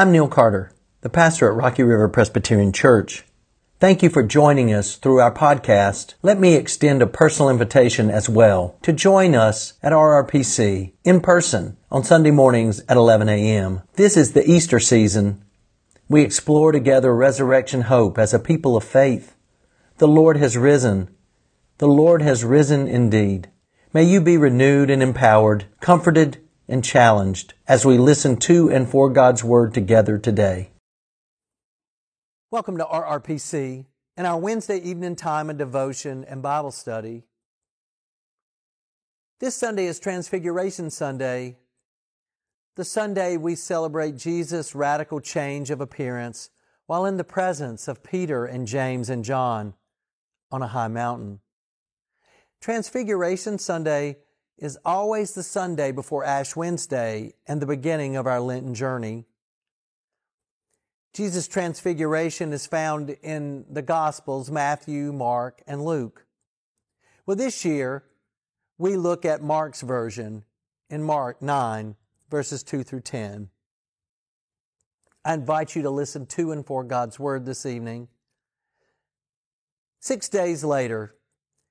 I'm Neil Carter, the pastor at Rocky River Presbyterian Church. Thank you for joining us through our podcast. Let me extend a personal invitation as well to join us at RRPC in person on Sunday mornings at 11 a.m. This is the Easter season. We explore together resurrection hope as a people of faith. The Lord has risen. The Lord has risen indeed. May you be renewed and empowered, comforted and challenged as we listen to and for God's Word together today. Welcome to RRPC and our Wednesday evening time of devotion and Bible study. This Sunday is Transfiguration Sunday, the Sunday we celebrate Jesus' radical change of appearance while in the presence of Peter and James and John on a high mountain. Transfiguration Sunday is always the Sunday before Ash Wednesday and the beginning of our Lenten journey. Jesus' transfiguration is found in the Gospels, Matthew, Mark, and Luke. Well, this year, we look at Mark's version in Mark 9, verses 2 through 10. I invite you to listen to and for God's Word this evening. Six days later,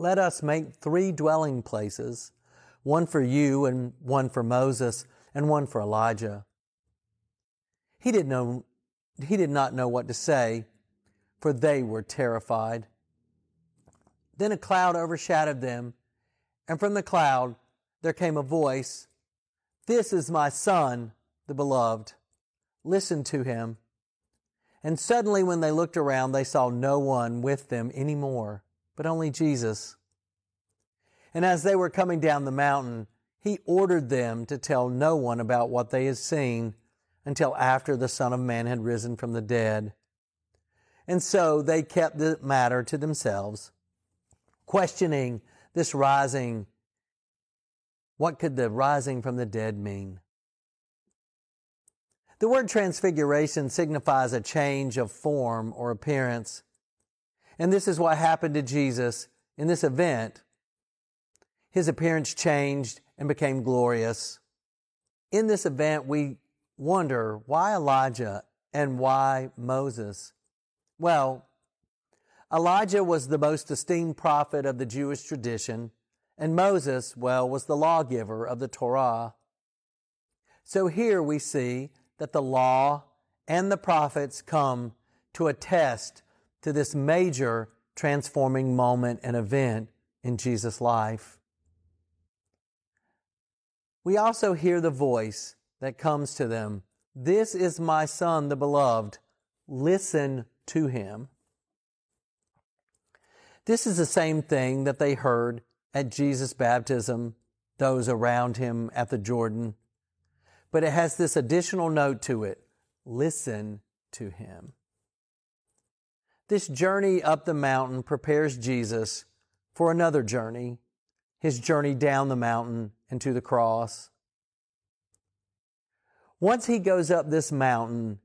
Let us make three dwelling places one for you, and one for Moses, and one for Elijah. He did, know, he did not know what to say, for they were terrified. Then a cloud overshadowed them, and from the cloud there came a voice This is my Son, the beloved. Listen to him. And suddenly, when they looked around, they saw no one with them any more, but only Jesus. And as they were coming down the mountain, he ordered them to tell no one about what they had seen until after the Son of Man had risen from the dead. And so they kept the matter to themselves, questioning this rising. What could the rising from the dead mean? The word transfiguration signifies a change of form or appearance. And this is what happened to Jesus in this event. His appearance changed and became glorious. In this event, we wonder why Elijah and why Moses? Well, Elijah was the most esteemed prophet of the Jewish tradition, and Moses, well, was the lawgiver of the Torah. So here we see that the law and the prophets come to attest to this major transforming moment and event in Jesus' life. We also hear the voice that comes to them. This is my son, the beloved. Listen to him. This is the same thing that they heard at Jesus' baptism, those around him at the Jordan. But it has this additional note to it listen to him. This journey up the mountain prepares Jesus for another journey, his journey down the mountain and to the cross. Once he goes up this mountain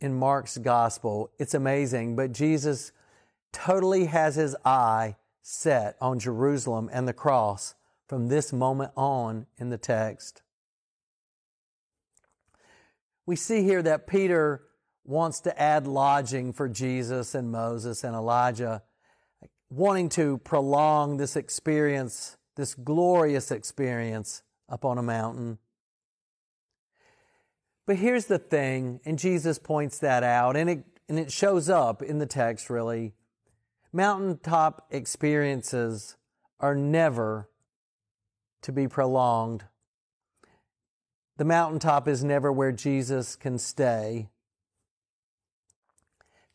in Mark's gospel, it's amazing, but Jesus totally has his eye set on Jerusalem and the cross from this moment on in the text. We see here that Peter wants to add lodging for Jesus and Moses and Elijah, wanting to prolong this experience, this glorious experience up on a mountain. But here's the thing, and Jesus points that out, and it, and it shows up in the text really. Mountaintop experiences are never to be prolonged. The mountaintop is never where Jesus can stay.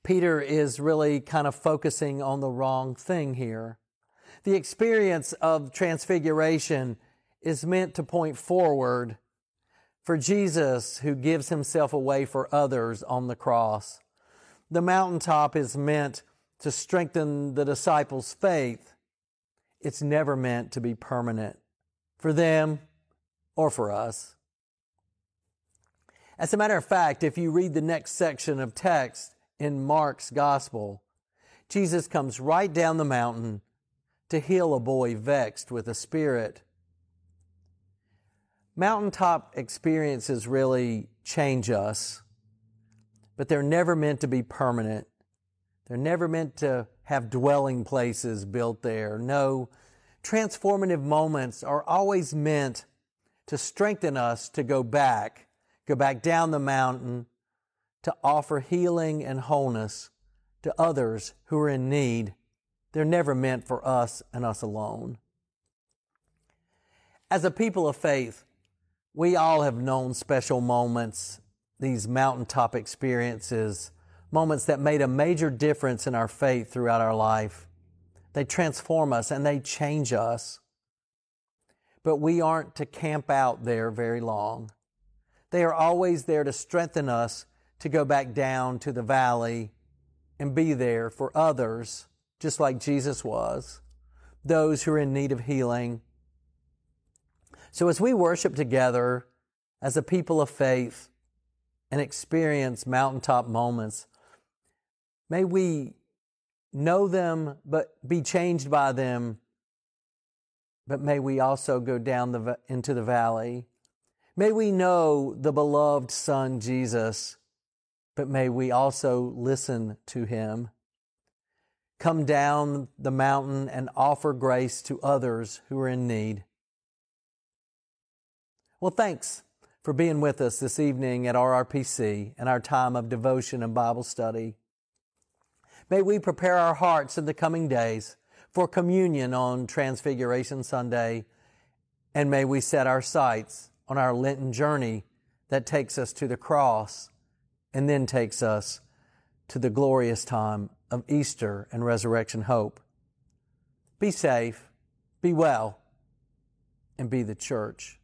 Peter is really kind of focusing on the wrong thing here. The experience of transfiguration is meant to point forward for Jesus who gives himself away for others on the cross. The mountaintop is meant to strengthen the disciples' faith. It's never meant to be permanent for them or for us. As a matter of fact, if you read the next section of text in Mark's gospel, Jesus comes right down the mountain to heal a boy vexed with a spirit Mountaintop experiences really change us, but they're never meant to be permanent. They're never meant to have dwelling places built there. No, transformative moments are always meant to strengthen us to go back, go back down the mountain, to offer healing and wholeness to others who are in need. They're never meant for us and us alone. As a people of faith, we all have known special moments, these mountaintop experiences, moments that made a major difference in our faith throughout our life. They transform us and they change us. But we aren't to camp out there very long. They are always there to strengthen us to go back down to the valley and be there for others, just like Jesus was, those who are in need of healing so as we worship together as a people of faith and experience mountaintop moments, may we know them, but be changed by them. But may we also go down the, into the valley. May we know the beloved Son, Jesus, but may we also listen to him. Come down the mountain and offer grace to others who are in need. Well, thanks for being with us this evening at RRPC and our time of devotion and Bible study. May we prepare our hearts in the coming days for communion on Transfiguration Sunday, and may we set our sights on our Lenten journey that takes us to the cross and then takes us to the glorious time of Easter and resurrection hope. Be safe, be well, and be the church.